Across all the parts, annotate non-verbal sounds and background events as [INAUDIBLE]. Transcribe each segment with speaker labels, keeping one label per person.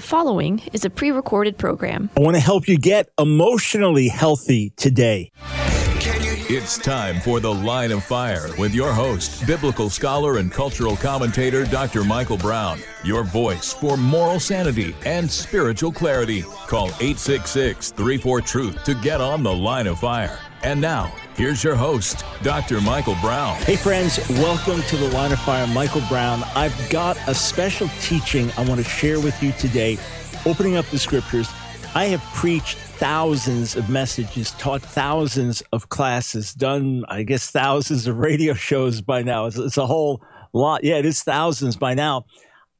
Speaker 1: The following is a pre recorded program.
Speaker 2: I want to help you get emotionally healthy today.
Speaker 3: It's time for The Line of Fire with your host, biblical scholar and cultural commentator Dr. Michael Brown. Your voice for moral sanity and spiritual clarity. Call 866 34 Truth to get on The Line of Fire. And now, here's your host, Dr. Michael Brown.
Speaker 2: Hey, friends, welcome to the Line of Fire. Michael Brown. I've got a special teaching I want to share with you today. Opening up the scriptures, I have preached thousands of messages, taught thousands of classes, done, I guess, thousands of radio shows by now. It's, it's a whole lot. Yeah, it is thousands by now.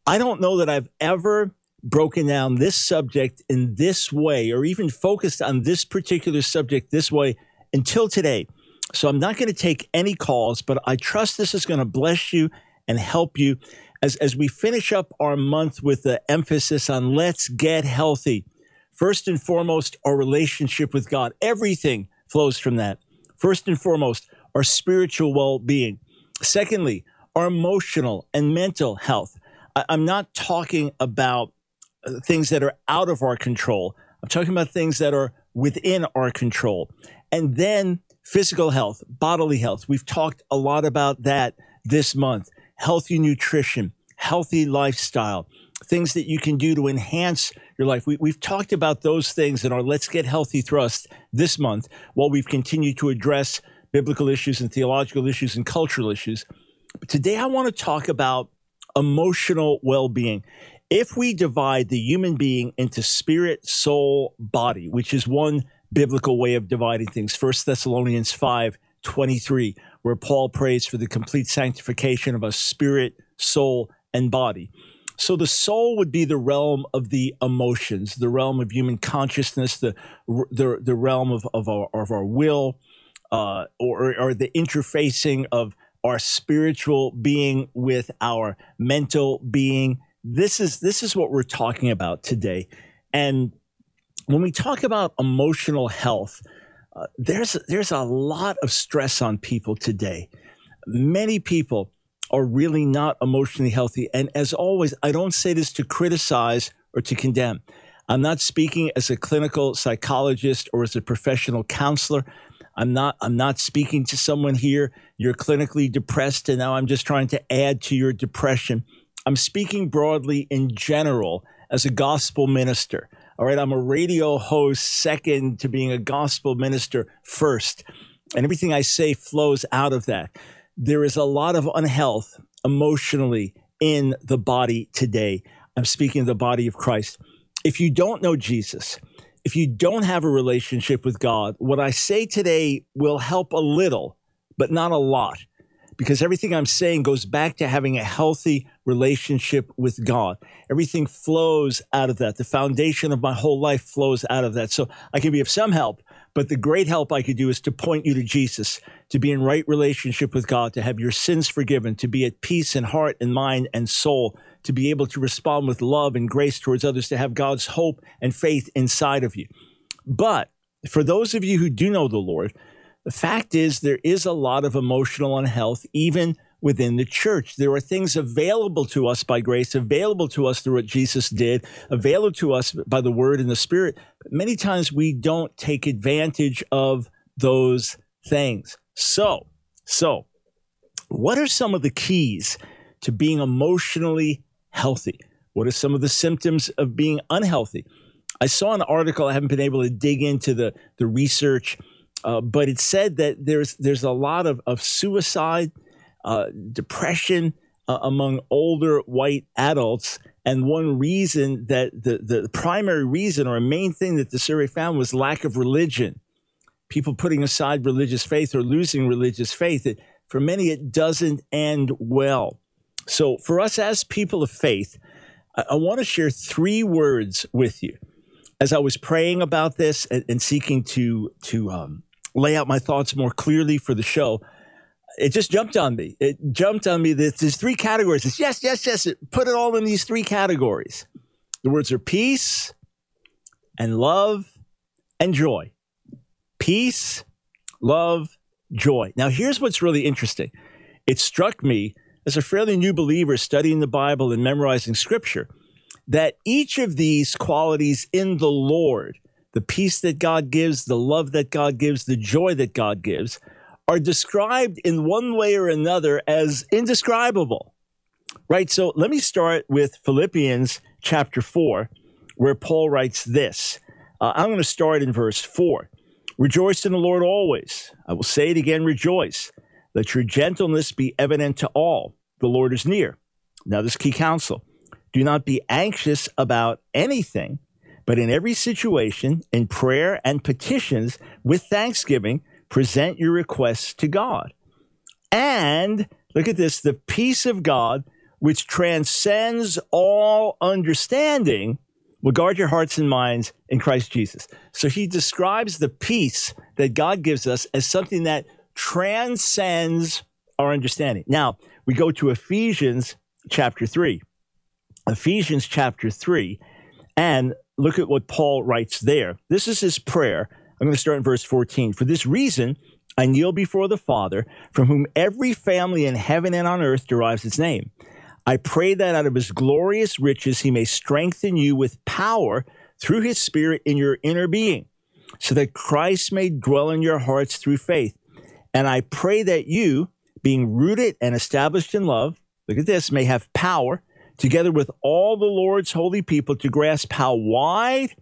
Speaker 2: I don't know that I've ever broken down this subject in this way or even focused on this particular subject this way until today. So I'm not going to take any calls, but I trust this is going to bless you and help you as, as we finish up our month with the emphasis on let's get healthy. First and foremost, our relationship with God. Everything flows from that. First and foremost, our spiritual well being. Secondly, our emotional and mental health. I, I'm not talking about uh, things that are out of our control. I'm talking about things that are within our control. And then physical health, bodily health. We've talked a lot about that this month. Healthy nutrition, healthy lifestyle, things that you can do to enhance your life. We, have talked about those things in our Let's Get Healthy thrust this month while we've continued to address biblical issues and theological issues and cultural issues. But today I want to talk about emotional well being. If we divide the human being into spirit, soul, body, which is one biblical way of dividing things, First Thessalonians 5 23, where Paul prays for the complete sanctification of a spirit, soul, and body. So the soul would be the realm of the emotions, the realm of human consciousness, the the, the realm of, of our of our will, uh, or or the interfacing of our spiritual being with our mental being. This is this is what we're talking about today, and when we talk about emotional health, uh, there's there's a lot of stress on people today. Many people are really not emotionally healthy. And as always, I don't say this to criticize or to condemn. I'm not speaking as a clinical psychologist or as a professional counselor. I'm not I'm not speaking to someone here you're clinically depressed and now I'm just trying to add to your depression. I'm speaking broadly in general as a gospel minister. All right, I'm a radio host second to being a gospel minister first. And everything I say flows out of that there is a lot of unhealth emotionally in the body today. I'm speaking of the body of Christ. If you don't know Jesus, if you don't have a relationship with God, what I say today will help a little, but not a lot, because everything I'm saying goes back to having a healthy relationship with God. Everything flows out of that. The foundation of my whole life flows out of that. So I can be of some help, but the great help I could do is to point you to Jesus, to be in right relationship with God, to have your sins forgiven, to be at peace in heart and mind and soul, to be able to respond with love and grace towards others, to have God's hope and faith inside of you. But for those of you who do know the Lord, the fact is there is a lot of emotional unhealth, even within the church. There are things available to us by grace, available to us through what Jesus did, available to us by the word and the spirit. But many times we don't take advantage of those things. So, so what are some of the keys to being emotionally healthy? What are some of the symptoms of being unhealthy? I saw an article. I haven't been able to dig into the, the research, uh, but it said that there's there's a lot of, of suicide uh, depression uh, among older white adults. And one reason that the, the primary reason or a main thing that the survey found was lack of religion. People putting aside religious faith or losing religious faith. It, for many, it doesn't end well. So, for us as people of faith, I, I want to share three words with you. As I was praying about this and, and seeking to, to um, lay out my thoughts more clearly for the show, it just jumped on me. It jumped on me that there's three categories. It's yes, yes, yes. Put it all in these three categories. The words are peace and love and joy. Peace, love, joy. Now, here's what's really interesting. It struck me as a fairly new believer studying the Bible and memorizing scripture that each of these qualities in the Lord, the peace that God gives, the love that God gives, the joy that God gives, are described in one way or another as indescribable. Right? So let me start with Philippians chapter 4, where Paul writes this. Uh, I'm going to start in verse 4. Rejoice in the Lord always. I will say it again, rejoice. Let your gentleness be evident to all. The Lord is near. Now, this key counsel do not be anxious about anything, but in every situation, in prayer and petitions, with thanksgiving, present your requests to God. And look at this the peace of God, which transcends all understanding, will guard your hearts and minds in Christ Jesus. So he describes the peace that God gives us as something that transcends our understanding. Now, we go to Ephesians chapter 3. Ephesians chapter 3, and look at what Paul writes there. This is his prayer I'm going to start in verse 14. For this reason, I kneel before the Father, from whom every family in heaven and on earth derives its name. I pray that out of his glorious riches he may strengthen you with power through his Spirit in your inner being, so that Christ may dwell in your hearts through faith. And I pray that you, being rooted and established in love, look at this, may have power, together with all the Lord's holy people, to grasp how wide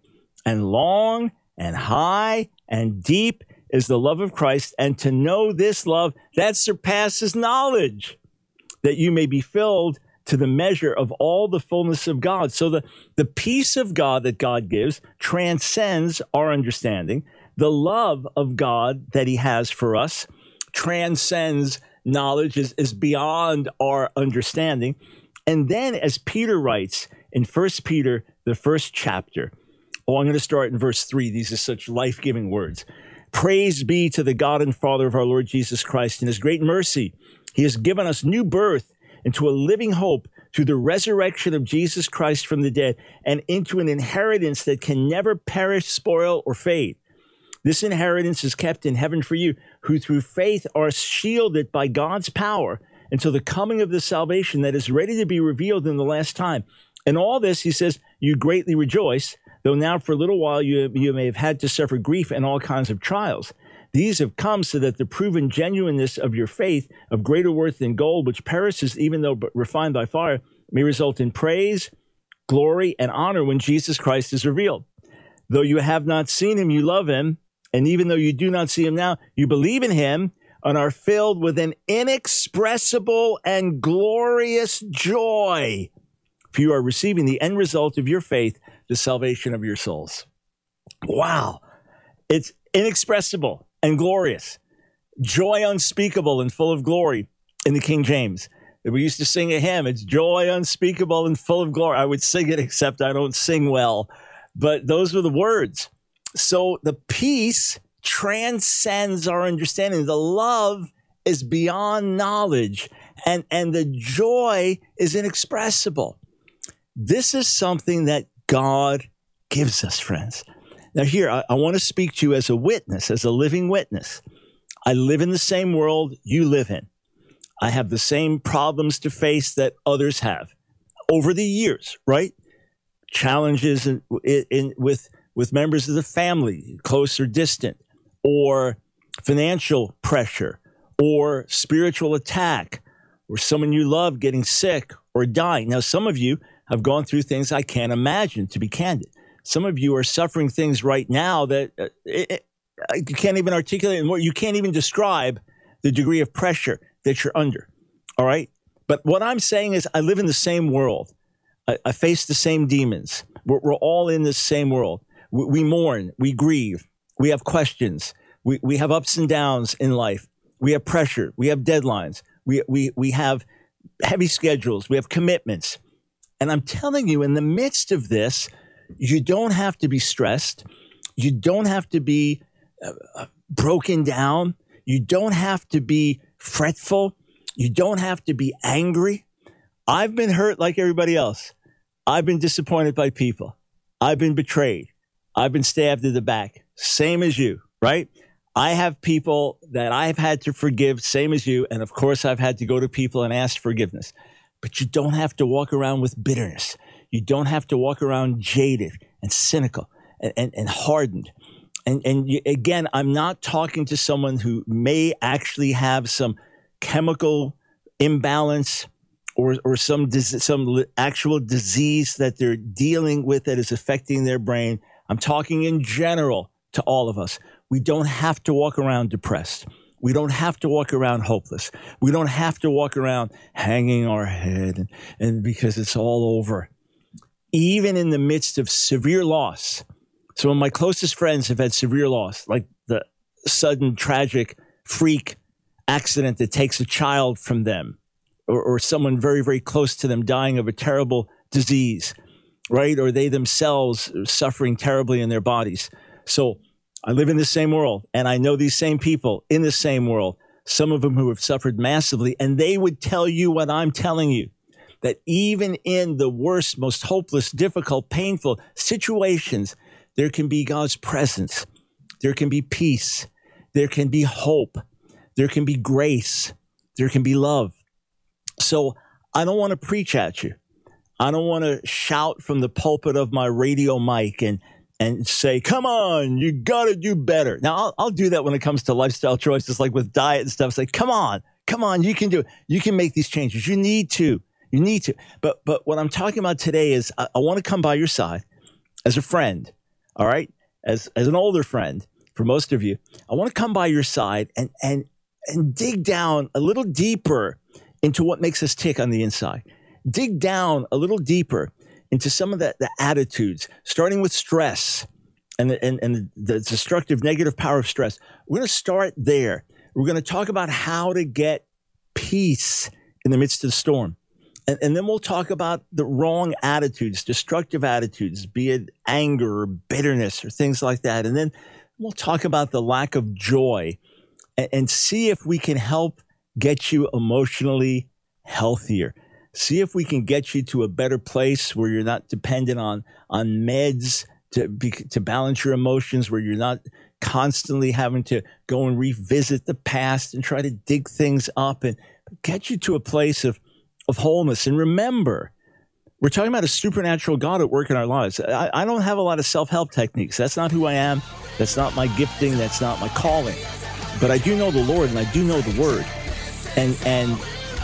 Speaker 2: and long and high and deep is the love of Christ, and to know this love that surpasses knowledge, that you may be filled to the measure of all the fullness of God. So the, the peace of God that God gives transcends our understanding. The love of God that He has for us transcends knowledge, is, is beyond our understanding. And then, as Peter writes in First Peter, the first chapter, Oh, I'm going to start in verse three. These are such life giving words. Praise be to the God and Father of our Lord Jesus Christ. In his great mercy, he has given us new birth into a living hope through the resurrection of Jesus Christ from the dead and into an inheritance that can never perish, spoil, or fade. This inheritance is kept in heaven for you, who through faith are shielded by God's power until the coming of the salvation that is ready to be revealed in the last time. And all this, he says, you greatly rejoice though now for a little while you, you may have had to suffer grief and all kinds of trials. These have come so that the proven genuineness of your faith, of greater worth than gold, which perishes even though refined by fire, may result in praise, glory, and honor when Jesus Christ is revealed. Though you have not seen him, you love him. And even though you do not see him now, you believe in him and are filled with an inexpressible and glorious joy. For you are receiving the end result of your faith, the salvation of your souls. Wow. It's inexpressible and glorious, joy unspeakable and full of glory in the King James. We used to sing a hymn, it's joy unspeakable and full of glory. I would sing it, except I don't sing well. But those were the words. So the peace transcends our understanding. The love is beyond knowledge, and, and the joy is inexpressible. This is something that God gives us, friends. Now, here, I, I want to speak to you as a witness, as a living witness. I live in the same world you live in. I have the same problems to face that others have over the years, right? Challenges in, in, with, with members of the family, close or distant, or financial pressure, or spiritual attack, or someone you love getting sick or dying. Now, some of you have gone through things I can't imagine, to be candid. Some of you are suffering things right now that uh, it, it, you can't even articulate anymore. You can't even describe the degree of pressure that you're under. All right. But what I'm saying is, I live in the same world. I, I face the same demons. We're, we're, all in the same world. We, we mourn, we grieve, we have questions, we, we have ups and downs in life, we have pressure, we have deadlines, we, we, we have heavy schedules, we have commitments. And I'm telling you, in the midst of this, you don't have to be stressed. You don't have to be uh, broken down. You don't have to be fretful. You don't have to be angry. I've been hurt like everybody else. I've been disappointed by people. I've been betrayed. I've been stabbed in the back. Same as you, right? I have people that I've had to forgive, same as you. And of course, I've had to go to people and ask forgiveness but you don't have to walk around with bitterness. You don't have to walk around jaded and cynical and, and, and hardened. And, and you, again, I'm not talking to someone who may actually have some chemical imbalance or, or some, some actual disease that they're dealing with that is affecting their brain. I'm talking in general to all of us. We don't have to walk around depressed. We don't have to walk around hopeless. We don't have to walk around hanging our head and, and because it's all over. Even in the midst of severe loss. Some of my closest friends have had severe loss, like the sudden tragic freak accident that takes a child from them or, or someone very, very close to them dying of a terrible disease, right? Or they themselves suffering terribly in their bodies. So I live in the same world and I know these same people in the same world, some of them who have suffered massively, and they would tell you what I'm telling you that even in the worst, most hopeless, difficult, painful situations, there can be God's presence. There can be peace. There can be hope. There can be grace. There can be love. So I don't want to preach at you. I don't want to shout from the pulpit of my radio mic and and say, come on, you got to do better. Now, I'll, I'll, do that when it comes to lifestyle choices, like with diet and stuff. Say, come on, come on, you can do it. You can make these changes. You need to. You need to. But, but what I'm talking about today is I, I want to come by your side as a friend, all right? As, as an older friend for most of you, I want to come by your side and, and, and dig down a little deeper into what makes us tick on the inside. Dig down a little deeper into some of the, the attitudes, starting with stress and the, and, and the destructive negative power of stress. We're going to start there. We're going to talk about how to get peace in the midst of the storm. And, and, then we'll talk about the wrong attitudes, destructive attitudes, be it anger or bitterness or things like that. And then we'll talk about the lack of joy and, and see if we can help get you emotionally healthier see if we can get you to a better place where you're not dependent on on meds to be, to balance your emotions where you're not constantly having to go and revisit the past and try to dig things up and get you to a place of of wholeness and remember we're talking about a supernatural God at work in our lives. I, I don't have a lot of self help techniques. That's not who I am. That's not my gifting. That's not my calling. But I do know the Lord and I do know the Word. And, and,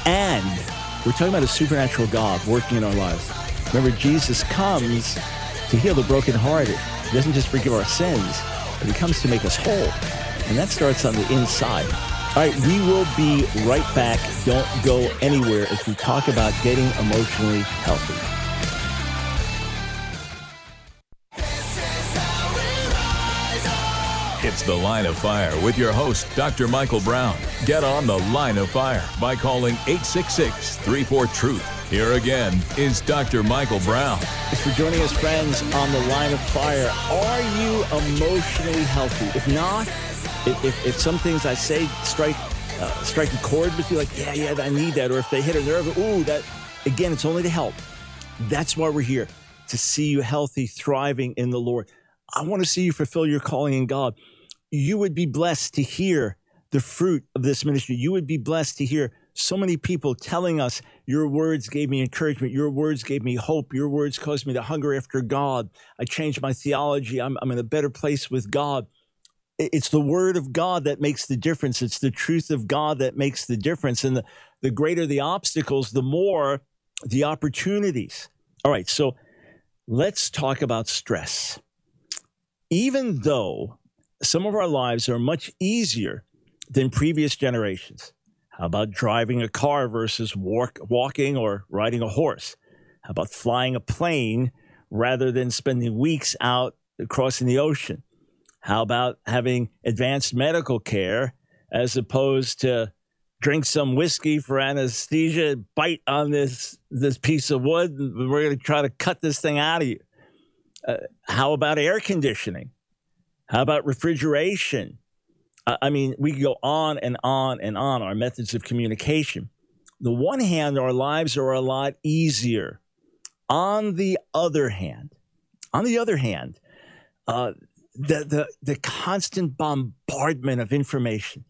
Speaker 2: and we're talking about a supernatural God working in our lives. Remember, Jesus comes to heal the brokenhearted. He doesn't just forgive our sins, but he comes to make us whole. And that starts on the inside. All right, we will be right back. Don't go anywhere as we talk about getting emotionally healthy.
Speaker 3: It's The Line of Fire with your host, Dr. Michael Brown. Get on The Line of Fire by calling 866 34 Truth. Here again is Dr. Michael Brown.
Speaker 2: Thanks for joining us, friends, on The Line of Fire. Are you emotionally healthy? If not, if, if, if some things I say strike uh, strike a chord with you, like, yeah, yeah, I need that. Or if they hit a nerve, ooh, that, again, it's only to help. That's why we're here, to see you healthy, thriving in the Lord. I want to see you fulfill your calling in God you would be blessed to hear the fruit of this ministry. You would be blessed to hear so many people telling us, Your words gave me encouragement. Your words gave me hope. Your words caused me to hunger after God. I changed my theology. I'm, I'm in a better place with God. It's the word of God that makes the difference. It's the truth of God that makes the difference. And the, the greater the obstacles, the more the opportunities. All right, so let's talk about stress. Even though some of our lives are much easier than previous generations. How about driving a car versus walk, walking or riding a horse? How about flying a plane rather than spending weeks out crossing the ocean? How about having advanced medical care as opposed to drink some whiskey for anesthesia, bite on this this piece of wood, and we're going to try to cut this thing out of you? Uh, how about air conditioning? How about refrigeration? I mean, we can go on and on and on our methods of communication. The one hand, our lives are a lot easier. On the other hand, on the other hand, uh, the, the, the constant bombardment of information,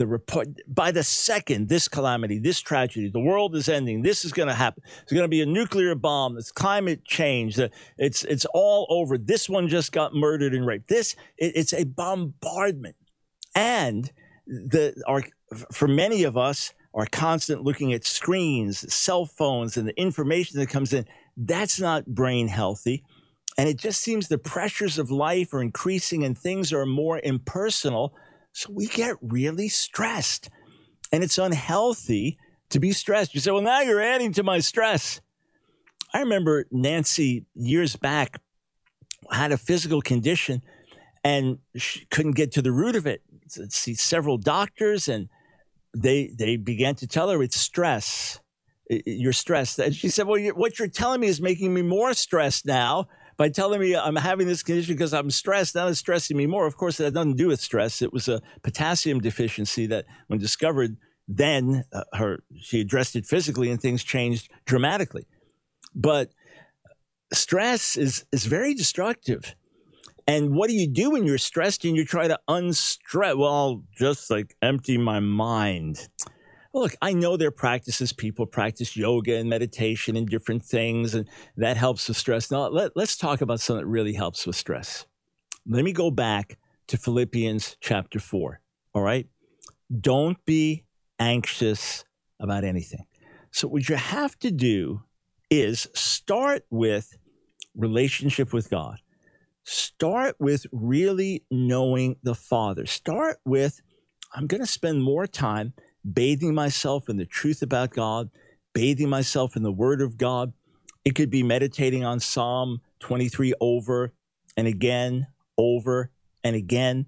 Speaker 2: the report by the second this calamity, this tragedy, the world is ending. This is going to happen. It's going to be a nuclear bomb. It's climate change. It's it's all over. This one just got murdered and raped. This it, it's a bombardment, and the our for many of us are constant looking at screens, cell phones, and the information that comes in. That's not brain healthy. And it just seems the pressures of life are increasing and things are more impersonal so we get really stressed. And it's unhealthy to be stressed. You say, well, now you're adding to my stress. I remember Nancy years back had a physical condition and she couldn't get to the root of it. See several doctors and they they began to tell her it's stress. You're stressed. And she said, well, what you're telling me is making me more stressed now by telling me I'm having this condition because I'm stressed. Now it's stressing me more. Of course, nothing to do with stress. It was a potassium deficiency that, when discovered, then uh, her she addressed it physically and things changed dramatically. But stress is is very destructive. And what do you do when you're stressed and you try to unstress? Well, just like empty my mind look, I know there are practices. People practice yoga and meditation and different things, and that helps with stress. Now, let, let's talk about something that really helps with stress. Let me go back to Philippians chapter 4. All right? Don't be anxious about anything. So, what you have to do is start with relationship with God. Start with really knowing the Father. Start with, I'm going to spend more time bathing myself in the truth about God, bathing myself in the Word of God. It could be meditating on Psalm 23 over and again, over and again.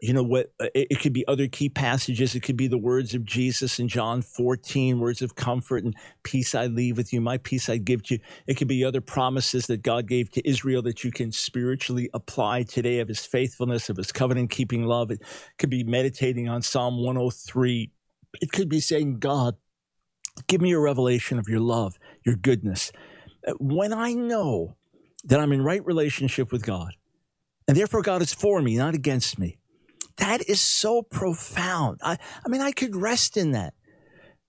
Speaker 2: You know what? Uh, it, could be other key passages. It could be the words of Jesus in John 14, words of comfort and peace I leave with you. My peace I give to you. It could be other promises that God gave to Israel that you can spiritually apply today of his faithfulness, of his covenant keeping love. It could be meditating on Psalm 103 it could be saying, God, give me a revelation of your love, your goodness. Uh, when I know that I'm in right relationship with God, and therefore God is for me, not against me, that is so profound. I, I mean, I could rest in that.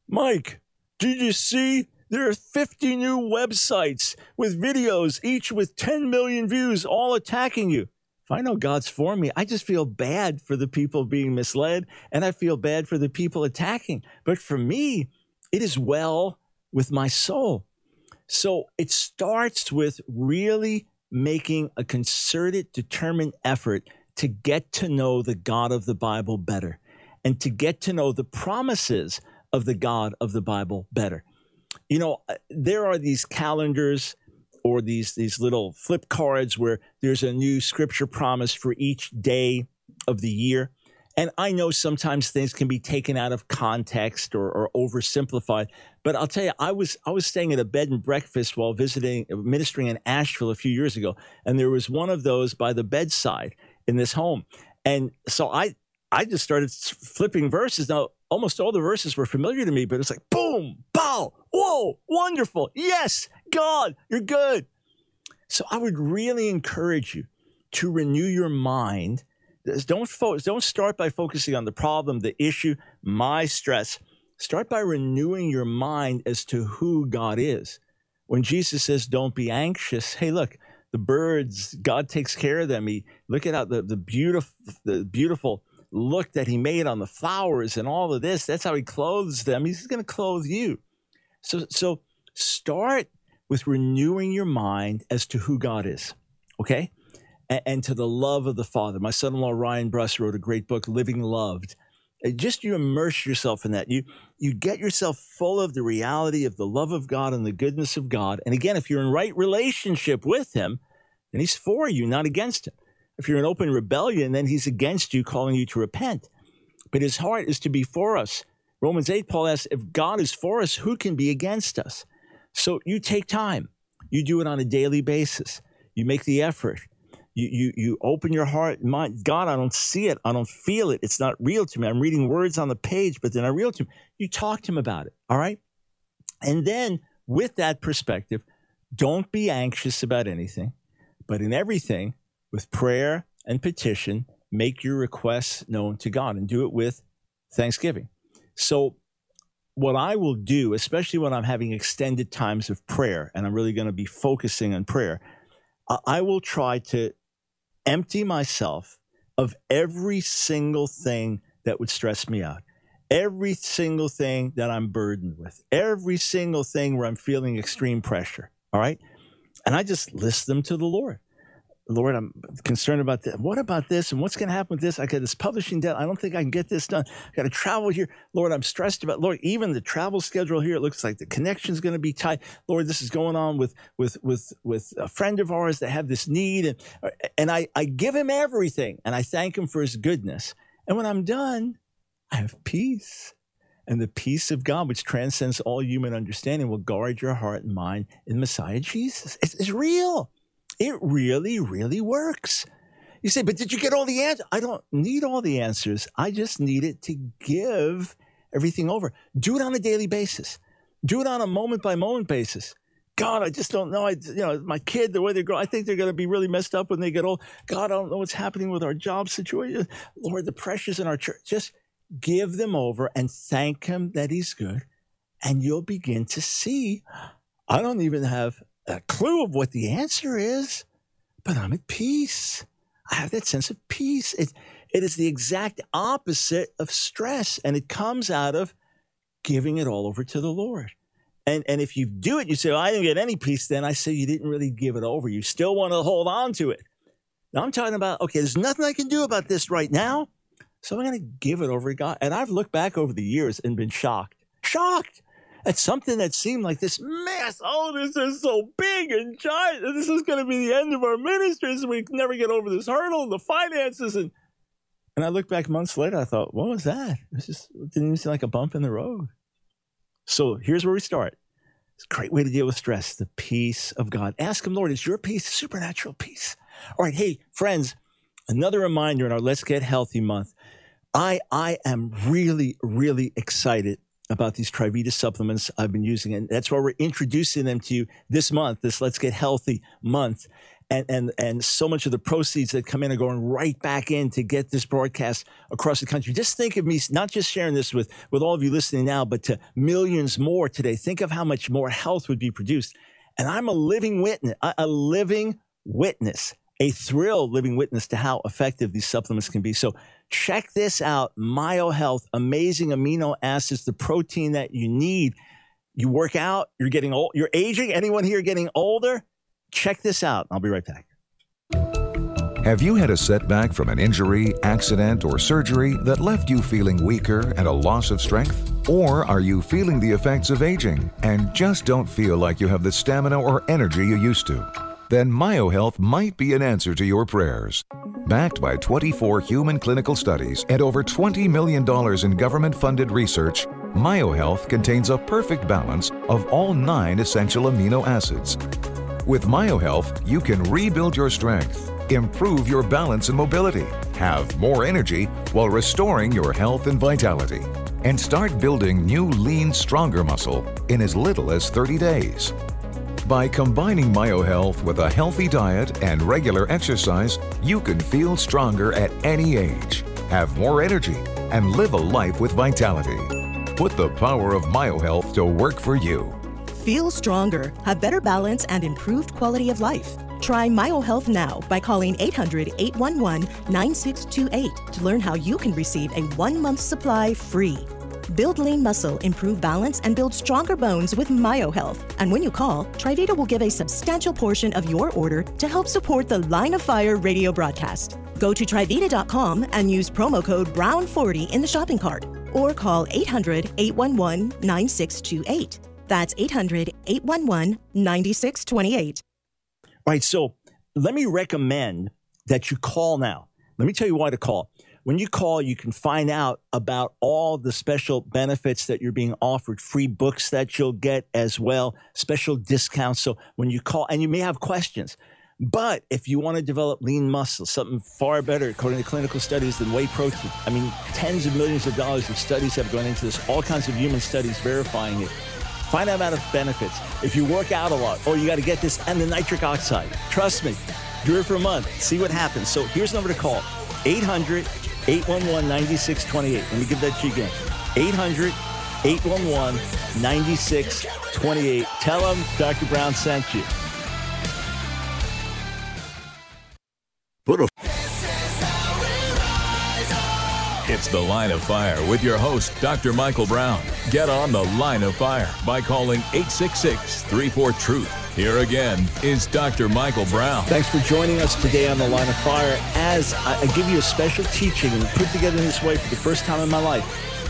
Speaker 2: Mike, did you see? There are 50 new websites with videos, each with 10 million views, all attacking you if I know God's for me, I just feel bad for the people being misled and I feel bad for the people attacking. But for me, it is well with my soul. So it starts with really making a concerted, determined effort to get to know the God of the Bible better and to get to know the promises of the God of the Bible better. You know, uh, there are these calendars or these these little flip cards where there's a new scripture promise for each day of the year. And I know sometimes things can be taken out of context or, or, oversimplified, but I'll tell you, I was I was staying at a bed and breakfast while visiting ministering in Asheville a few years ago, and there was one of those by the bedside in this home, and so I I just started flipping verses. Now almost all the verses were familiar to me, but it's like boom, bow, whoa, wonderful, yes, God, you're good. So I would really encourage you to renew your mind. Don't fo- don't start by focusing on the problem, the issue, my stress. Start by renewing your mind as to who God is. When Jesus says, "Don't be anxious," hey, look, the birds, God takes care of them. He look at how the, the beautiful the beautiful look that He made on the flowers and all of this. That's how He clothes them. He's going to clothe you. So so start with renewing your mind as to who God is, okay? And, and to the love of the Father. My son in law, Ryan Bruss, wrote a great book, Living Loved. Just you immerse yourself in that. You, you get yourself full of the reality of the love of God and the goodness of God. And again, if you're in right relationship with Him, then He's for you, not against Him. If you're in open rebellion, then He's against you, calling you to repent. But His heart is to be for us. Romans 8, Paul asks, if God is for us, who can be against us? So you take time. You do it on a daily basis. You make the effort. You, you, you open your heart, mind. God, I don't see it. I don't feel it. It's not real to me. I'm reading words on the page, but they're not real to me. You talk to him about it. All right. And then with that perspective, don't be anxious about anything, but in everything, with prayer and petition, make your requests known to God and do it with Thanksgiving. So, what I will do, especially when I'm having extended times of prayer and I'm really going to be focusing on prayer, I will try to empty myself of every single thing that would stress me out, every single thing that I'm burdened with, every single thing where I'm feeling extreme pressure. All right. And I just list them to the Lord. Lord, I'm concerned about this. What about this? And what's going to happen with this? I got this publishing debt. I don't think I can get this done. I got to travel here. Lord, I'm stressed about, Lord, even the travel schedule here, it looks like the connection is going to be tight. Lord, this is going on with, with, with, with a friend of ours that have this need. And, and I, I give him everything and I thank him for his goodness. And when I'm done, I have peace. And the peace of God, which transcends all human understanding, will guard your heart and mind in Messiah Jesus. It's, it's real. It really, really works. You say, but did you get all the answers? I don't need all the answers. I just need it to give everything over. Do it on a daily basis. Do it on a moment by moment basis. God, I just don't know. I, you know, my kid, the way they grow, I think they're going to be really messed up when they get old. God, I don't know what's happening with our job situation. Lord, the pressures in our church. Just give them over and thank Him that He's good. And you'll begin to see. I don't even have a clue of what the answer is, but I'm at peace. I have that sense of peace. It, it is the exact opposite of stress, and it comes out of giving it all over to the Lord. And, and if you do it, you say, well, I didn't get any peace then. I say you didn't really give it over. You still want to hold on to it. Now I'm talking about, okay, there's nothing I can do about this right now. So I'm going to give it over to God. And I've looked back over the years and been shocked, shocked at something that seemed like this mess. Oh, this is so big and giant. This is going to be the end of our ministries. We can never get over this hurdle, the finances. And, and I look back months later, I thought, what was that? It, just, it didn't even seem like a bump in the road. So here's where we start. It's a great way to deal with stress, the peace of God. Ask Him, Lord, is your peace supernatural peace? All right, hey, friends, another reminder in our Let's Get Healthy month. I, I am really, really excited about these Trivita supplements I've been using. And that's why we're introducing them to you this month, this Let's Get Healthy month. And, and, and so much of the proceeds that come in are going right back in to get this broadcast across the country. Just think of me, not just sharing this with, with all of you listening now, but to millions more today. Think of how much more health would be produced. And I'm a living witness, a, a living witness, a thrill living witness to how effective these supplements can be. So Check this out MyoHealth, amazing amino acids, the protein that you need. You work out, you're getting old, you're aging. Anyone here getting older? Check this out. I'll be right back.
Speaker 4: Have you had a setback from an injury, accident, or surgery that left you feeling weaker and a loss of strength? Or are you feeling the effects of aging and just don't feel like you have the stamina or energy you used to? Then MyoHealth might be an answer to your prayers. Backed by 24 human clinical studies and over $20 million in government funded research, MyoHealth contains a perfect balance of all nine essential amino acids. With MyoHealth, you can rebuild your strength, improve your balance and mobility, have more energy while restoring your health and vitality, and start building new, lean, stronger muscle in as little as 30 days. By combining MyoHealth with a healthy diet and regular exercise, you can feel stronger at any age, have more energy, and live a life with vitality. Put the power of MyoHealth to work for you.
Speaker 5: Feel stronger, have better balance, and improved quality of life. Try MyoHealth now by calling 800 811 9628 to learn how you can receive a one month supply free. Build lean muscle, improve balance, and build stronger bones with MyoHealth. And when you call, Trivita will give a substantial portion of your order to help support the Line of Fire radio broadcast. Go to Trivita.com and use promo code BROWN40 in the shopping cart or call 800 811 9628. That's 800 811 9628.
Speaker 2: All right, so let me recommend that you call now. Let me tell you why to call. When you call, you can find out about all the special benefits that you're being offered, free books that you'll get as well, special discounts. So when you call, and you may have questions, but if you want to develop lean muscle, something far better, according to clinical studies, than whey protein, I mean, tens of millions of dollars of studies have gone into this, all kinds of human studies verifying it. Find out about the benefits. If you work out a lot, oh, you got to get this and the nitric oxide. Trust me, do it for a month. See what happens. So here's the number to call 800 811 9628. Let me give that to you again 800 811 9628. Tell them Dr. Brown sent you.
Speaker 3: Put a It's the Line of Fire with your host, Dr. Michael Brown. Get on the Line of Fire by calling 866 34 Truth. Here again is Dr. Michael Brown.
Speaker 2: Thanks for joining us today on the Line of Fire as I give you a special teaching and put together this way for the first time in my life.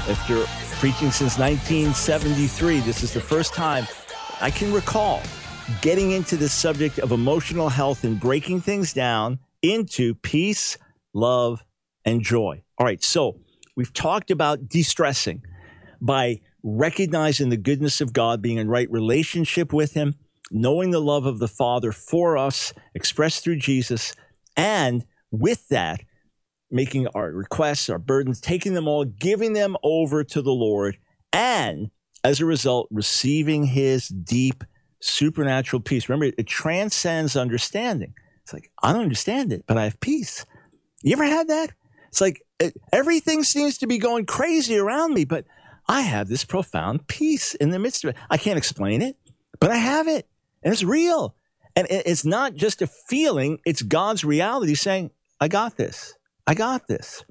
Speaker 2: After preaching since 1973, this is the first time I can recall getting into the subject of emotional health and breaking things down into peace, love, and joy. All right, so we've talked about de stressing by recognizing the goodness of God, being in right relationship with Him, knowing the love of the Father for us, expressed through Jesus, and with that, making our requests, our burdens, taking them all, giving them over to the Lord, and as a result, receiving His deep supernatural peace. Remember, it transcends understanding. It's like, I don't understand it, but I have peace. You ever had that? It's like it, everything seems to be going crazy around me, but I have this profound peace in the midst of it. I can't explain it, but I have it, and it's real. And it's not just a feeling, it's God's reality saying, I got this. I got this.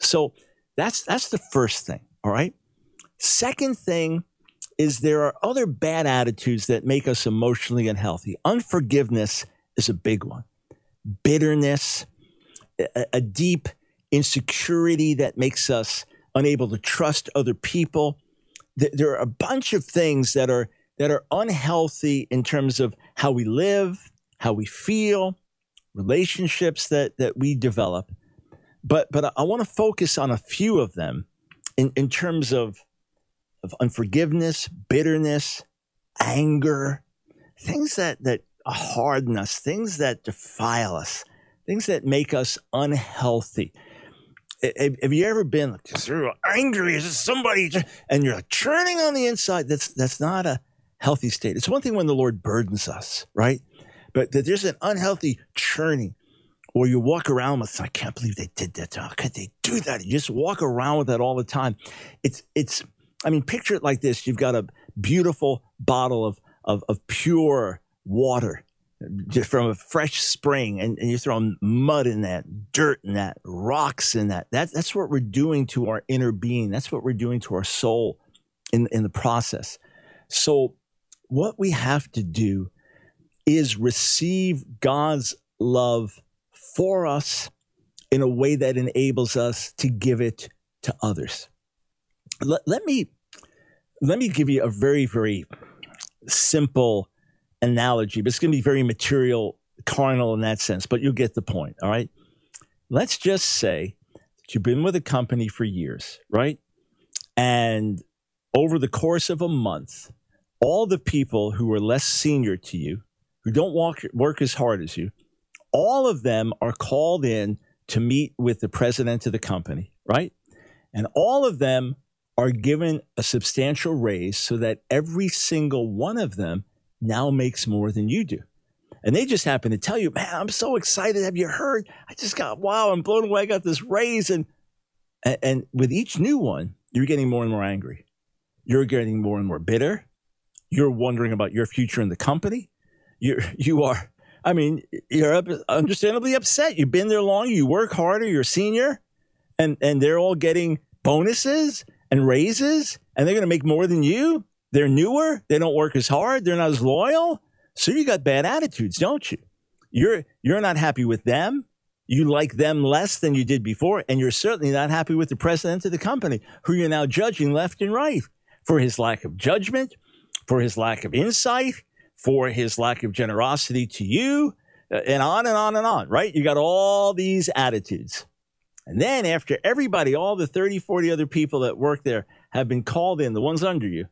Speaker 2: So that's that's the first thing, all right? Second thing is there are other bad attitudes that make us emotionally unhealthy. Unforgiveness is a big one bitterness, a, a deep insecurity that makes us unable to trust other people. There are a bunch of things that are that are unhealthy in terms of how we live, how we feel, relationships that that we develop. But but I want to focus on a few of them in, in terms of of unforgiveness, bitterness, anger, things that that harden us, things that defile us, things that make us unhealthy. Have you ever been like angry? Is somebody and you're like churning on the inside? That's that's not a healthy state. It's one thing when the Lord burdens us, right? But that there's an unhealthy churning, or you walk around with, I can't believe they did that. How could they do that? You just walk around with that all the time. It's it's. I mean, picture it like this: you've got a beautiful bottle of of, of pure water just from a fresh spring and, and, you're throwing mud in that, dirt in that, rocks in that. that. That's what we're doing to our inner being. That's what we're doing to our soul in, in the process. So, what we have to do is receive God's love for us in a way that enables us to give it to others. Let, let me let me give you a very very simple analogy, but it's going to be very material, carnal in that sense, but you'll get the point. All right. Let's just say that you've been with a company for years, right? And over the course of a month, all the people who are less senior to you, who don't walk, work as hard as you, all of them are called in to meet with the president of the company, right? And all of them are given a substantial raise so that every single one of them now makes more than you do. And they just happen to tell you, man, I'm so excited. Have you heard? I just got, wow, I'm blown away. I got this raise. And, and, and with each new one, you're getting more and more angry. You're getting more and more bitter. You're wondering about your future in the company. You you are, I mean, you're understandably upset. You've been there long. You work harder. You're senior. And, and they're all getting bonuses and raises and they're going to make more than you. They're newer. They don't work as hard. They're not as loyal. So you got bad attitudes, don't you? You're you're not happy with them. You like them less than you did before, and you're certainly not happy with the president of the company, who you're now judging left and right for his lack of judgment, for his lack of insight, for his lack of generosity to you, uh, and on and on and on, right? You got all these attitudes. And then after everybody, all the 30, 40 other people that work there have been called in, the ones under you,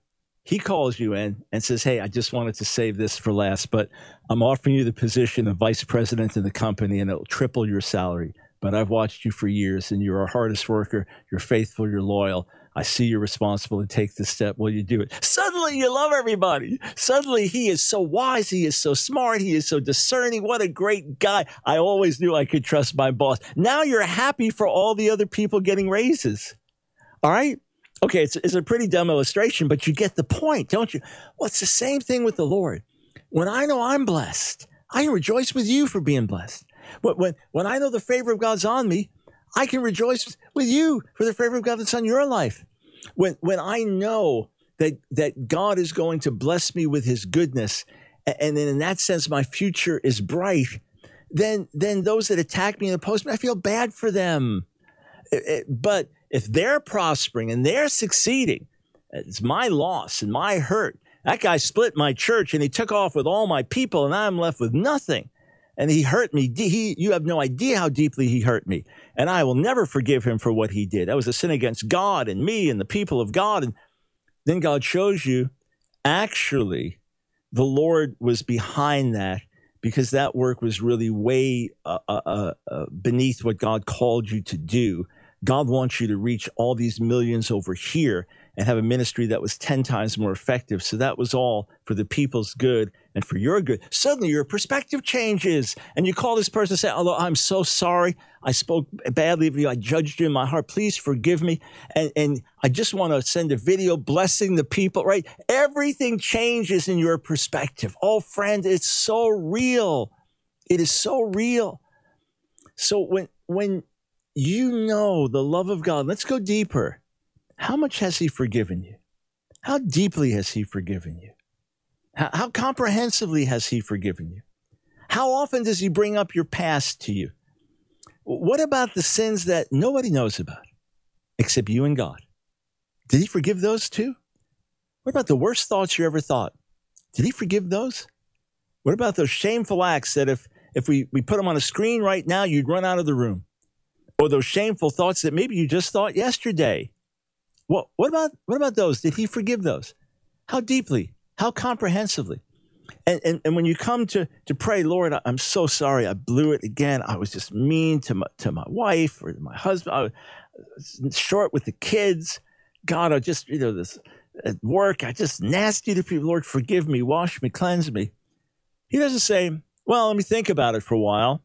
Speaker 2: he calls you in and says, Hey, I just wanted to save this for last, but I'm offering you the position of vice president in the company and it'll triple your salary. But I've watched you for years and you're our hardest worker. You're faithful. You're loyal. I see you're responsible to take this step. Will you do it? Suddenly you love everybody. Suddenly he is so wise. He is so smart. He is so discerning. What a great guy. I always knew I could trust my boss. Now you're happy for all the other people getting raises. All right. Okay. It's, it's a pretty dumb illustration, but you get the point, don't you? Well, it's the same thing with the Lord. When I know I'm blessed, I rejoice with you for being blessed. But when, when I know the favor of God's on me, I can rejoice with you for the favor of God that's on your life. When, when I know that, that God is going to bless me with his goodness, and then in that sense, my future is bright, then, then those that attack me and oppose me, I feel bad for them. But if they're prospering and they're succeeding, it's my loss and my hurt. That guy split my church and he took off with all my people, and I'm left with nothing and he hurt me. He, you have no idea how deeply he hurt me. And I will never forgive him for what he did. That was a sin against God and me and the people of God. And then God shows you actually the Lord was behind that because that work was really way uh, uh, uh, uh beneath what God called you to do. God wants you to reach all these millions over here and have a ministry that was 10 times more effective. So that was all for the people's good and for your good. Suddenly your perspective changes and you call this person and say, Although I'm so sorry. I spoke badly of you. I judged you in my heart. Please forgive me. And, and I just want to send a video blessing the people, right? Everything changes in your perspective. Oh, friend, it's so real. It is so real. So when, when you know the love of God, let's go deeper how much has He forgiven you? How deeply has He forgiven you? How, how comprehensively has He forgiven you? How often does He bring up your past to you? What about the sins that nobody knows about except you and God? Did He forgive those too? What about the worst thoughts you ever thought? Did He forgive those? What about those shameful acts that if, if we, we put them on a screen right now, you'd run out of the room? Or those shameful thoughts that maybe you just thought yesterday what, what about what about those? Did he forgive those? How deeply? How comprehensively? And, and, and when you come to, to pray, Lord, I'm so sorry. I blew it again. I was just mean to my, to my wife or my husband. I was short with the kids. God, I just, you know, this at work, I just nasty to people. Lord, forgive me, wash me, cleanse me. He doesn't say, well, let me think about it for a while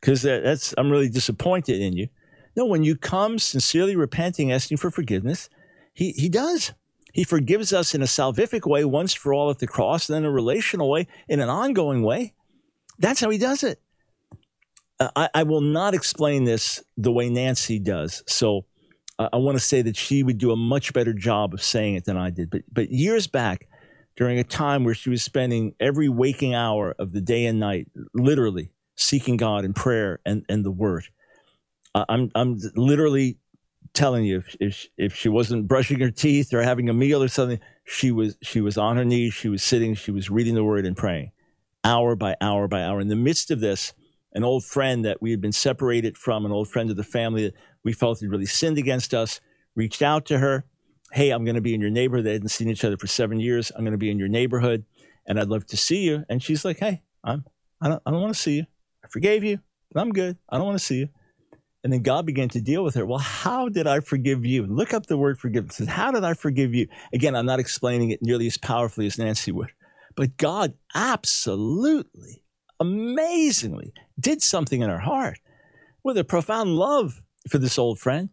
Speaker 2: because that's, I'm really disappointed in you. No, when you come sincerely repenting, asking for forgiveness, he, he does. He forgives us in a salvific way once for all at the cross, and then a relational way, in an ongoing way. That's how he does it. Uh, I, I, will not explain this the way Nancy does. So uh, I want to say that she would do a much better job of saying it than I did. But, but years back, during a time where she was spending every waking hour of the day and night, literally seeking God in prayer and, and the word, uh, I'm, I'm literally telling you, if, if, if she wasn't brushing her teeth or having a meal or something, she was she was on her knees, she was sitting, she was reading the word and praying, hour by hour by hour. In the midst of this, an old friend that we had been separated from, an old friend of the family that we felt had really sinned against us, reached out to her. Hey, I'm going to be in your neighborhood. They hadn't seen each other for seven years. I'm going to be in your neighborhood, and I'd love to see you. And she's like, Hey, I'm I don't I don't want to see you. I forgave you, I'm good. I don't want to see you. And then God began to deal with her. Well, how did I forgive you? Look up the word forgiveness. How did I forgive you? Again, I'm not explaining it nearly as powerfully as Nancy would, but God absolutely, amazingly did something in her heart with a profound love for this old friend.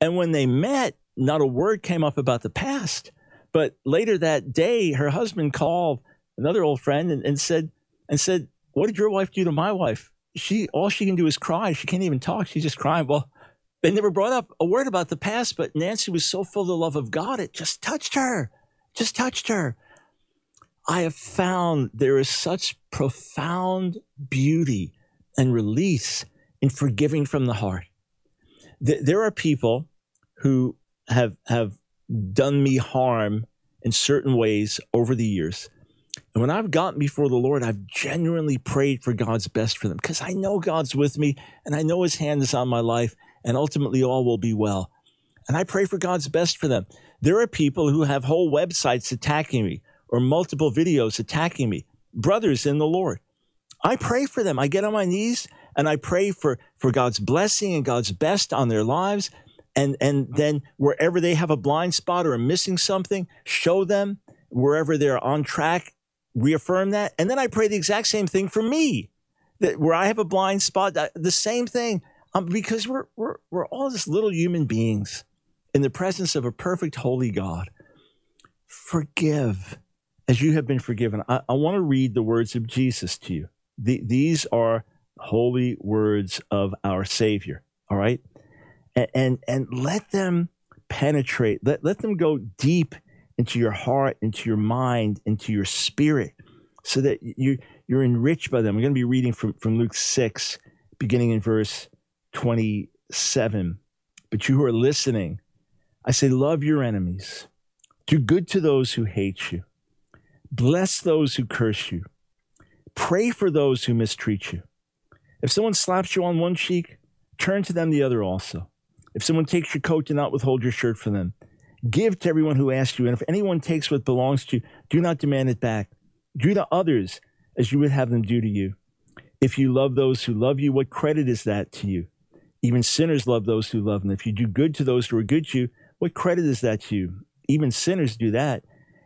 Speaker 2: And when they met, not a word came up about the past. But later that day, her husband called another old friend and, and said, and said, What did your wife do to my wife? She all she can do is cry. She can't even talk. She's just crying. Well, they never brought up a word about the past, but Nancy was so full of the love of God, it just touched her. Just touched her. I have found there is such profound beauty and release in forgiving from the heart. There are people who have have done me harm in certain ways over the years and when I've gotten before the Lord, I've genuinely prayed for God's best for them because I know God's with me and I know His hand is on my life and ultimately all will be well. And I pray for God's best for them. There are people who have whole websites attacking me or multiple videos attacking me, brothers in the Lord. I pray for them. I get on my knees and I pray for, for God's blessing and God's best on their lives. And, and then wherever they have a blind spot or are missing something, show them wherever they're on track, reaffirm that. And then I pray the exact same thing for me, that where I have a blind spot, the same thing, um, because we're, we're, we're all just little human beings in the presence of a perfect, holy God. Forgive as you have been forgiven. I, I want to read the words of Jesus to you. The, these are holy words of our Savior. All right. And, and, and let them penetrate, let, let them go deep into your heart, into your mind, into your spirit, so that you, you're enriched by them. We're going to be reading from, from Luke 6, beginning in verse 27. But you who are listening, I say, love your enemies, do good to those who hate you, bless those who curse you, pray for those who mistreat you. If someone slaps you on one cheek, turn to them the other also. If someone takes your coat, do not withhold your shirt from them. Give to everyone who asks you, and if anyone takes what belongs to you, do not demand it back. Do to others as you would have them do to you. If you love those who love you, what credit is that to you? Even sinners love those who love them. If you do good to those who are good to you, what credit is that to you? Even sinners do that.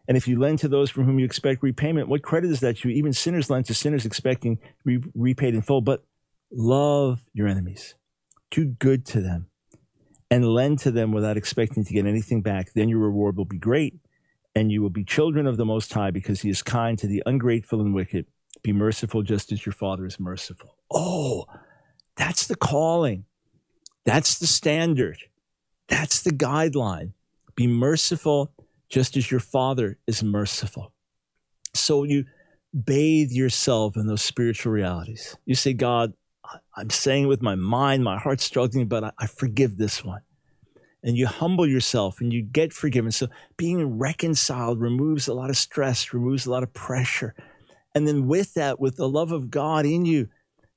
Speaker 2: And if you lend to those from whom you expect repayment, what credit is that to you? Even sinners lend to sinners expecting to be repaid in full. But love your enemies, do good to them, and lend to them without expecting to get anything back. Then your reward will be great, and you will be children of the Most High because He is kind to the ungrateful and wicked. Be merciful just as your Father is merciful. Oh, that's the calling. That's the standard. That's the guideline. Be merciful just as your Father is merciful. So you bathe yourself in those spiritual realities. You say, God, I'm saying with my mind, my heart's struggling, but I, I forgive this one. And you humble yourself and you get forgiven. So being reconciled removes a lot of stress, removes a lot of pressure. And then with that, with the love of God in you,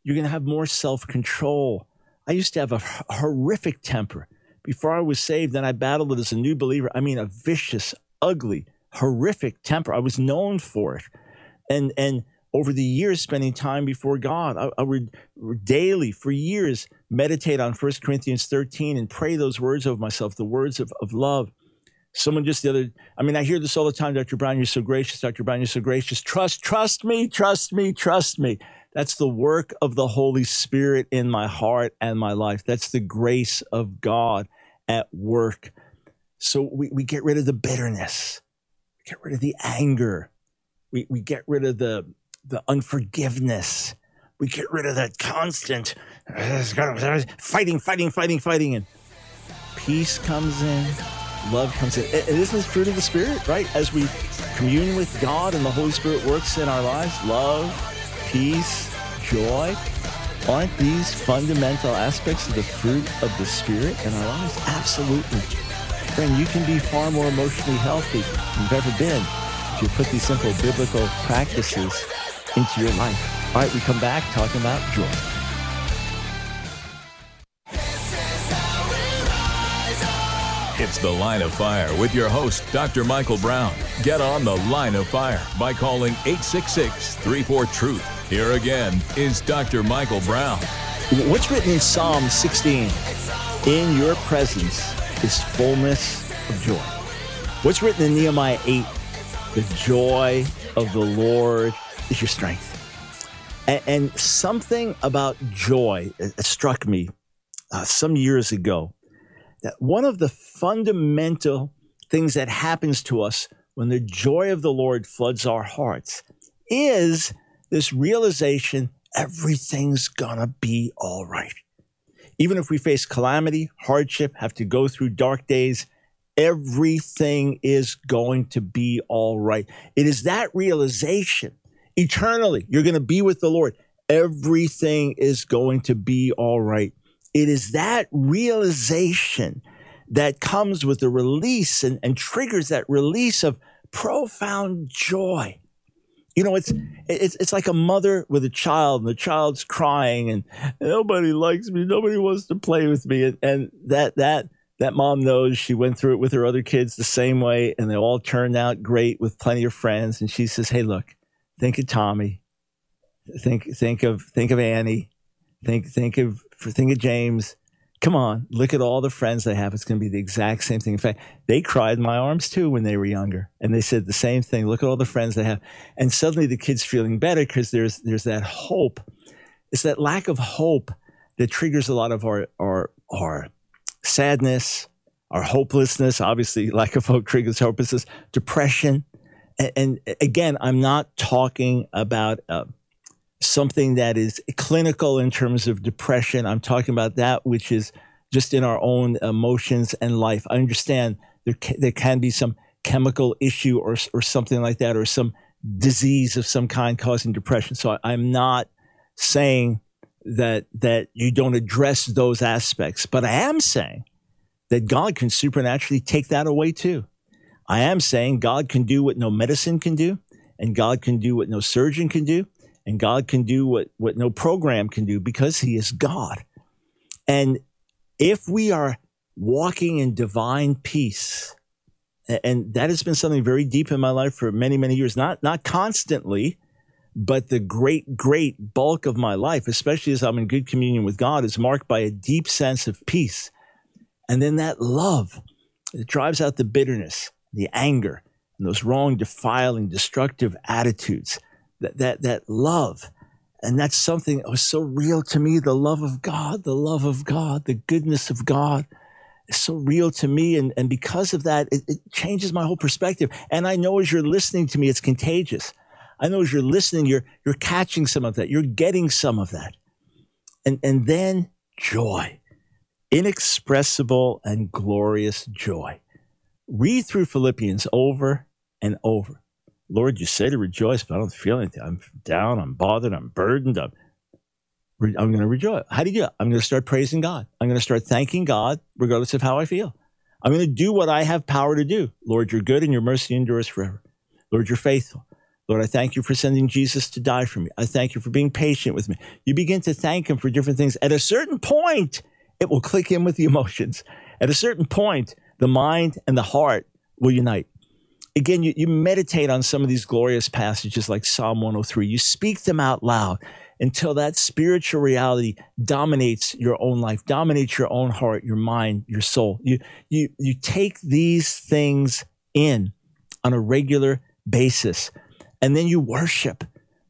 Speaker 2: you're going to have more self control. I used to have a horrific temper. Before I was saved, then I battled it as a new believer. I mean, a vicious, ugly, horrific temper. I was known for it. And, and over the years, spending time before God, I, I would daily, for years, meditate on 1 Corinthians 13 and pray those words over myself, the words of, of love. Someone just the other, I mean, I hear this all the time, Dr. Brown, you're so gracious. Dr. Brown, you're so gracious. Trust, trust me, trust me, trust me. That's the work of the Holy Spirit in my heart and my life. That's the grace of God at work. So we, we get rid of the bitterness, we get rid of the anger, we, we get rid of the, the unforgiveness. We get rid of that constant fighting, fighting, fighting, fighting. And peace comes in, love comes in. It isn't fruit of the Spirit, right? As we commune with God and the Holy Spirit works in our lives, love, peace, joy. Aren't these fundamental aspects of the fruit of the Spirit in our lives? Absolutely. Friend, you can be far more emotionally healthy than you've ever been if you put these simple biblical practices into your life. All right, we come back talking about joy.
Speaker 3: It's the Line of Fire with your host, Dr. Michael Brown. Get on the Line of Fire by calling 866 34 Truth. Here again is Dr. Michael Brown.
Speaker 2: What's written in Psalm 16? In your presence is fullness of joy. What's written in Nehemiah 8? The joy of the Lord is your strength. And, and something about joy struck me uh, some years ago. That one of the fundamental things that happens to us when the joy of the Lord floods our hearts is this realization everything's gonna be all right. Even if we face calamity, hardship, have to go through dark days, everything is going to be all right. It is that realization eternally. You're going to be with the Lord. Everything is going to be all right. It is that realization that comes with the release and, and triggers that release of profound joy. You know, it's, it's, it's like a mother with a child and the child's crying and nobody likes me. Nobody wants to play with me. And, and that, that, that mom knows she went through it with her other kids the same way and they all turned out great with plenty of friends. And she says, Hey, look, think of Tommy, think think of think of Annie, think think of think of James. Come on, look at all the friends they have. It's going to be the exact same thing. In fact, they cried in my arms too when they were younger, and they said the same thing. Look at all the friends they have, and suddenly the kid's feeling better because there's there's that hope. It's that lack of hope that triggers a lot of our our our sadness, our hopelessness. Obviously, lack of hope triggers hopelessness, depression, and, again, I'm not talking about. Uh, something that is clinical in terms of depression. I'm talking about that which is just in our own emotions and life. I understand there can, there can be some chemical issue or or something like that, or some disease of some kind causing depression. So I, I'm not saying that that you don't address those aspects, but I am saying that God can supernaturally take that away too. I am saying God can do what no medicine can do, and God can do what no surgeon can do, and God can do what, what no program can do because He is God. And if we are walking in divine peace, and that has been something very deep in my life for many, many years, not, not constantly, but the great, great bulk of my life, especially as I'm in good communion with God, is marked by a deep sense of peace. And then that love that drives out the bitterness, the anger, and those wrong, defiling, destructive attitudes that, that, that love. And that's something that was so real to me. The love of God, the love of God, the goodness of God is so real to me. And, and because of that, it, it changes my whole perspective. And I know as you're listening to me, it's contagious. I know as you're listening, you're, you're catching some of that. You're getting some of that. And, and then joy, inexpressible and glorious joy. Read through Philippians over and over. Lord, you say to rejoice, but I don't feel anything. I'm down, I'm bothered, I'm burdened, I'm, I'm going to rejoice. How do you do it? I'm going to start praising God. I'm going to start thanking God, regardless of how I feel. I'm going to do what I have power to do. Lord, you're good and your mercy endures forever. Lord, you're faithful. Lord, I thank you for sending Jesus to die for me. I thank you for being patient with me. You begin to thank him for different things. At a certain point, it will click in with the emotions. At a certain point, the mind and the heart will unite again, you, you meditate on some of these glorious passages like Psalm 103. You speak them out loud until that spiritual reality dominates your own life, dominates your own heart, your mind, your soul. You, you, you take these things in on a regular basis and then you worship.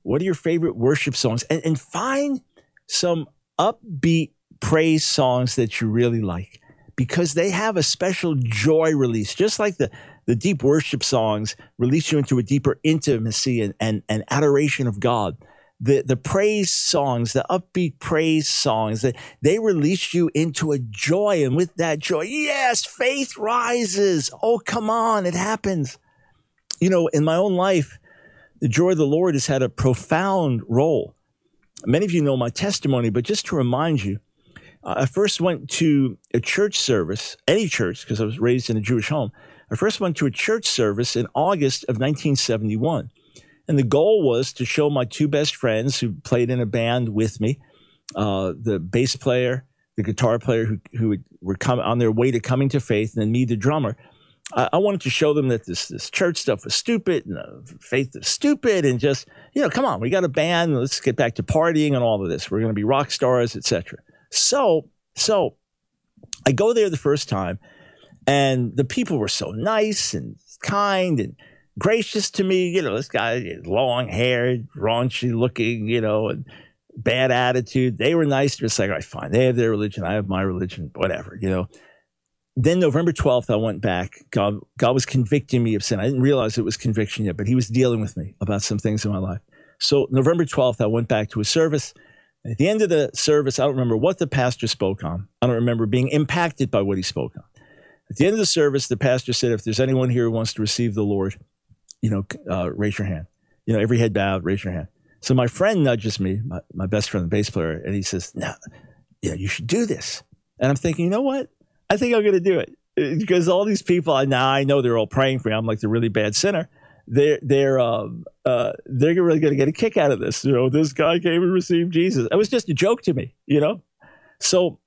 Speaker 2: What are your favorite worship songs? And, and find some upbeat praise songs that you really like because they have a special joy release, just like the, the deep worship songs release you into a deeper intimacy and, and, and adoration of God. The, the praise songs, the upbeat praise songs, they, they release you into a joy. And with that joy, yes, faith rises. Oh, come on, it happens. You know, in my own life, the joy of the Lord has had a profound role. Many of you know my testimony, but just to remind you, I first went to a church service, any church, because I was raised in a Jewish home. I first went to a church service in August of 1971. And the goal was to show my two best friends who played in a band with me, uh, the bass player, the guitar player who, who were come, on their way to coming to faith, and then me, the drummer. I, I wanted to show them that this, this church stuff was stupid and uh, faith is stupid and just, you know, come on, we got a band. Let's get back to partying and all of this. We're going to be rock stars, etc. So, so I go there the first time and the people were so nice and kind and gracious to me. You know, this guy, long haired, raunchy looking, you know, and bad attitude. They were nice. Just like, all right, fine. They have their religion. I have my religion, whatever, you know. Then November 12th, I went back. God, God was convicting me of sin. I didn't realize it was conviction yet, but he was dealing with me about some things in my life. So November 12th, I went back to a service. At the end of the service, I don't remember what the pastor spoke on. I don't remember being impacted by what he spoke on. At the end of the service, the pastor said, if there's anyone here who wants to receive the Lord, you know, uh, raise your hand. You know, every head bowed, raise your hand. So my friend nudges me, my, my best friend, the bass player, and he says, no, yeah, you should do this. And I'm thinking, you know what? I think I'm going to do it because all these people, now I know they're all praying for me. I'm like the really bad sinner. They're they're um, uh, they're really going to get a kick out of this. You know, this guy came and received Jesus. It was just a joke to me. You know, so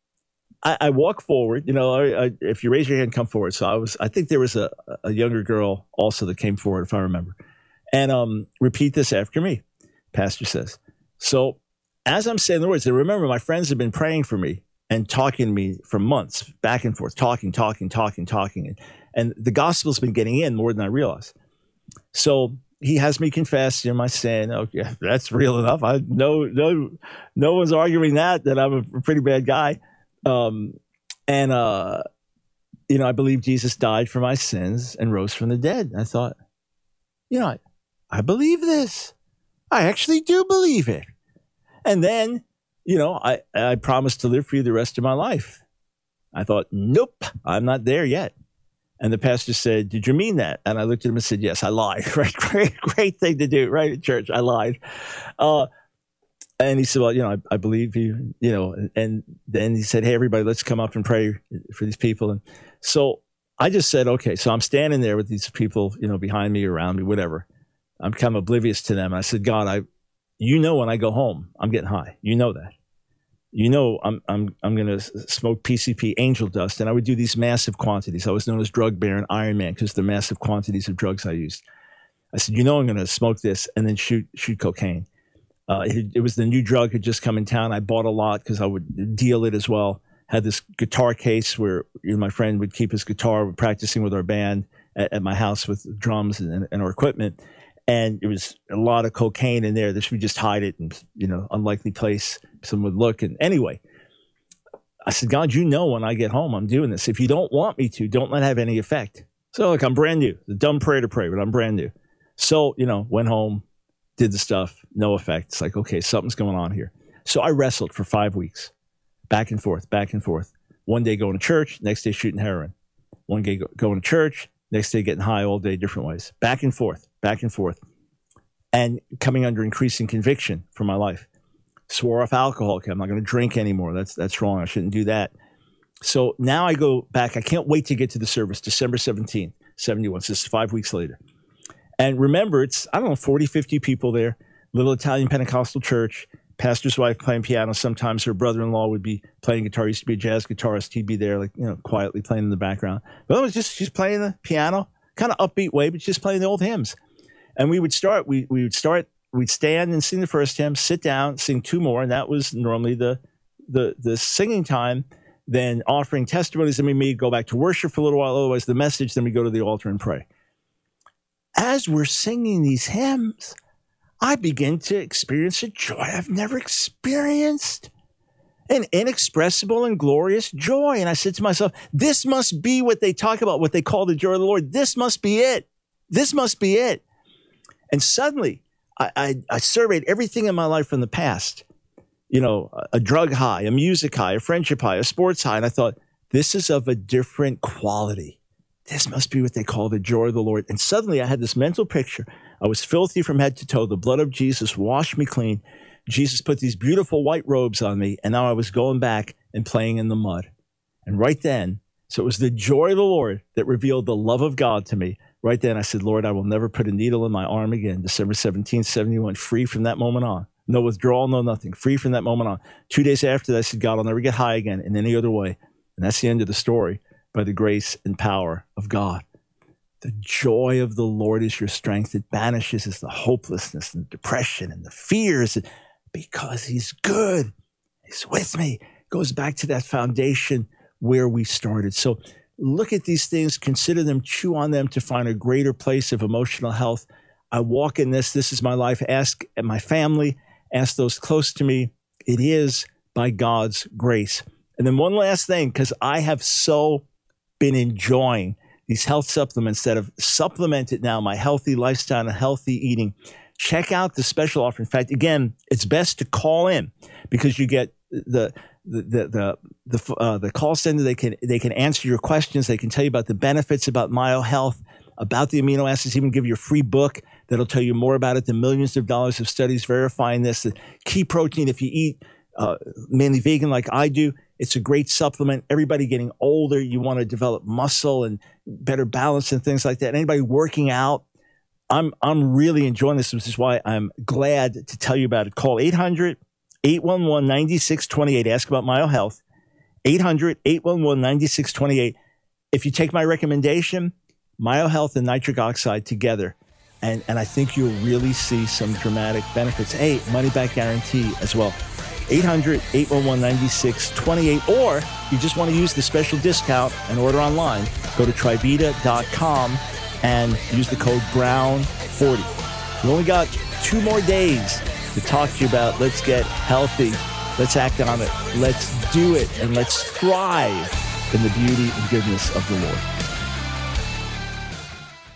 Speaker 2: I, I walk forward. You know, I, I, if you raise your hand, come forward. So I was. I think there was a, a younger girl also that came forward, if I remember. And um, repeat this after me. Pastor says. So as I'm saying the words, and remember, my friends have been praying for me and talking to me for months, back and forth, talking, talking, talking, talking. And, and the gospel's been getting in more than I realized. So he has me confess know, my sin. Okay, that's real enough. I no no no one's arguing that that I'm a pretty bad guy. Um, and uh, you know, I believe Jesus died for my sins and rose from the dead. And I thought, you know, I, I believe this. I actually do believe it. And then, you know, I, I promised to live for you the rest of my life. I thought, nope, I'm not there yet. And the pastor said, Did you mean that? And I looked at him and said, Yes, I lied. [LAUGHS] Right? Great, great thing to do, right? At church. I lied. Uh, and he said, Well, you know, I, I, believe you, you know, and, and then he said, Hey, everybody, let's come up and pray for these people. And so I just said, Okay. So I'm standing there with these people, you know, behind me, around me, whatever. I'm kind of oblivious to them. And I said, God, I, you know, when I go home, I'm getting high. You know that you know I'm I'm I'm going to smoke PCP angel dust, and I would do these massive quantities. I was known as drug baron Iron Man because the massive quantities of drugs I used. I said, you know, I'm going to smoke this and then shoot shoot cocaine. Uh, it, it, was the new drug had just come in town. I bought a lot because I would deal it as well. Had this guitar case where you know, my friend would keep his guitar, practicing with our band at, at my house with drums and, and our equipment and it was a lot of cocaine in there. This we just hide it in you know unlikely place. Someone would look, and anyway, I said, God, you know when I get home, I'm doing this. If you don't want me to, don't let it have any effect. So look, I'm brand new. The dumb prayer to pray, but I'm brand new. So you know, went home, did the stuff, no effect. It's like okay, something's going on here. So I wrestled for five weeks, back and forth, back and forth. One day going to church, next day shooting heroin. One day going to church, next day getting high all day, different ways, back and forth back and forth, and coming under increasing conviction for my life. Swore off alcohol. Okay, I'm not going to drink anymore. That's that's wrong. I shouldn't do that. So now I go back. I can't wait to get to the service, December 17th, 71. So this is five weeks later. And remember, it's, I don't know, 40, 50 people there, little Italian Pentecostal church, pastor's wife playing piano. Sometimes her brother in law would be playing guitar. He used to be a jazz guitarist. He'd be there, like, you know, quietly playing in the background. But it was just, she's playing the piano, kind of upbeat way, but just playing the old hymns. And we would start, we, we would start, we'd stand and sing the first hymn, sit down, sing two more, and that was normally the the the singing time. Then offering testimonies, then we may go back to worship for a little while, otherwise the message, then we go to the altar and pray. As we're singing these hymns, I begin to experience a joy I've never experienced an inexpressible and glorious joy. And I said to myself, this must be what they talk about, what they call the joy of the Lord. This must be it. This must be it. And suddenly, I, I, surveyed everything in my life from the past. You know, a, a drug high, a music high, a friendship high, a sports high. And I thought, this is of a different quality. This must be what they call the joy of the Lord. And suddenly I had this mental picture. I was filthy from head to toe. The blood of Jesus washed me clean. Jesus put these beautiful white robes on me. And now I was going back and playing in the mud. And right then, so it was the joy of the Lord that revealed the love of God to me right then I said, Lord, I will never put a needle in my arm again. December 17th, 71, free from that moment on. No withdrawal, no nothing. Free from that moment on. Two days after that, I said, God, I'll never get high again in any other way. And that's the end of the story by the grace and power of God. The joy of the Lord is your strength. It banishes the hopelessness and the depression and the fears because He's good. He's with me. It goes back to that foundation where we started. So look at these things, consider them, chew on them to find a greater place of emotional health. I walk in this. This is my life. Ask my family, ask those close to me. It is by God's grace. And then one last thing, because I have so been enjoying these health supplements that have supplemented now my healthy lifestyle and healthy eating. Check out the special offer. In fact, again, it's best to call in because you get the the the the uh, the call center. They can they can answer your questions. They can tell you about the benefits about Myo Health, about the amino acids. Even give you a free book that'll tell you more about it. The millions of dollars of studies verifying this. The key protein. If you eat uh, mainly vegan like I do, it's a great supplement. Everybody getting older, you want to develop muscle and better balance and things like that. Anybody working out. I'm I'm really enjoying this, which is why I'm glad to tell you about it. Call 800 811 9628. Ask about Myo Health. 800 811 9628. If you take my recommendation, Myo Health and nitric oxide together, and, and I think you'll really see some dramatic benefits. Hey, money back guarantee as well. 800 811 9628. Or you just want to use the special discount and order online, go to trivita.com and use the code BROWN40. We only got two more days to talk to you about. Let's get healthy, let's act on it, let's do it, and let's thrive in the beauty and goodness of the Lord.